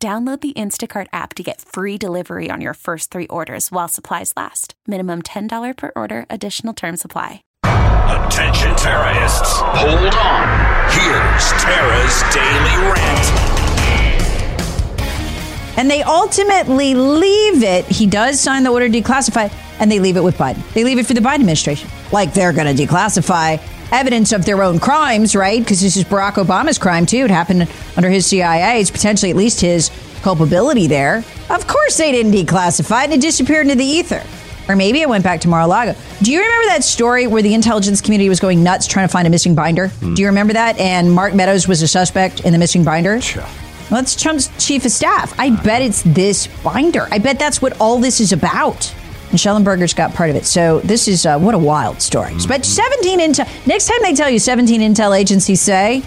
Download the Instacart app to get free delivery on your first three orders while supplies last. Minimum $10 per order, additional term supply. Attention terrorists. Hold on. Here's Tara's Daily Rant. And they ultimately leave it. He does sign the order to declassify, and they leave it with Biden. They leave it for the Biden administration. Like they're going to declassify evidence of their own crimes, right? Because this is Barack Obama's crime, too. It happened under his CIA. It's potentially at least his culpability there. Of course they didn't declassify it and it disappeared into the ether. Or maybe it went back to Mar-a-Lago. Do you remember that story where the intelligence community was going nuts trying to find a missing binder? Hmm. Do you remember that? And Mark Meadows was a suspect in the missing binder? Sure. Well, that's Trump's chief of staff. I bet it's this binder. I bet that's what all this is about. And Shellenberger's got part of it. So this is uh, what a wild story. But 17 intel. Next time they tell you 17 intel agencies say,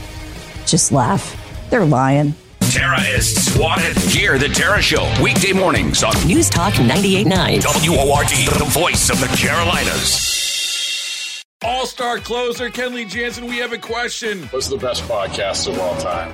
just laugh. They're lying. Tara is swatted. Hear the Tara Show weekday mornings on News Talk 98.9. WORD, the voice of the Carolinas. All star closer Kenley Jansen, we have a question. What's the best podcast of all time?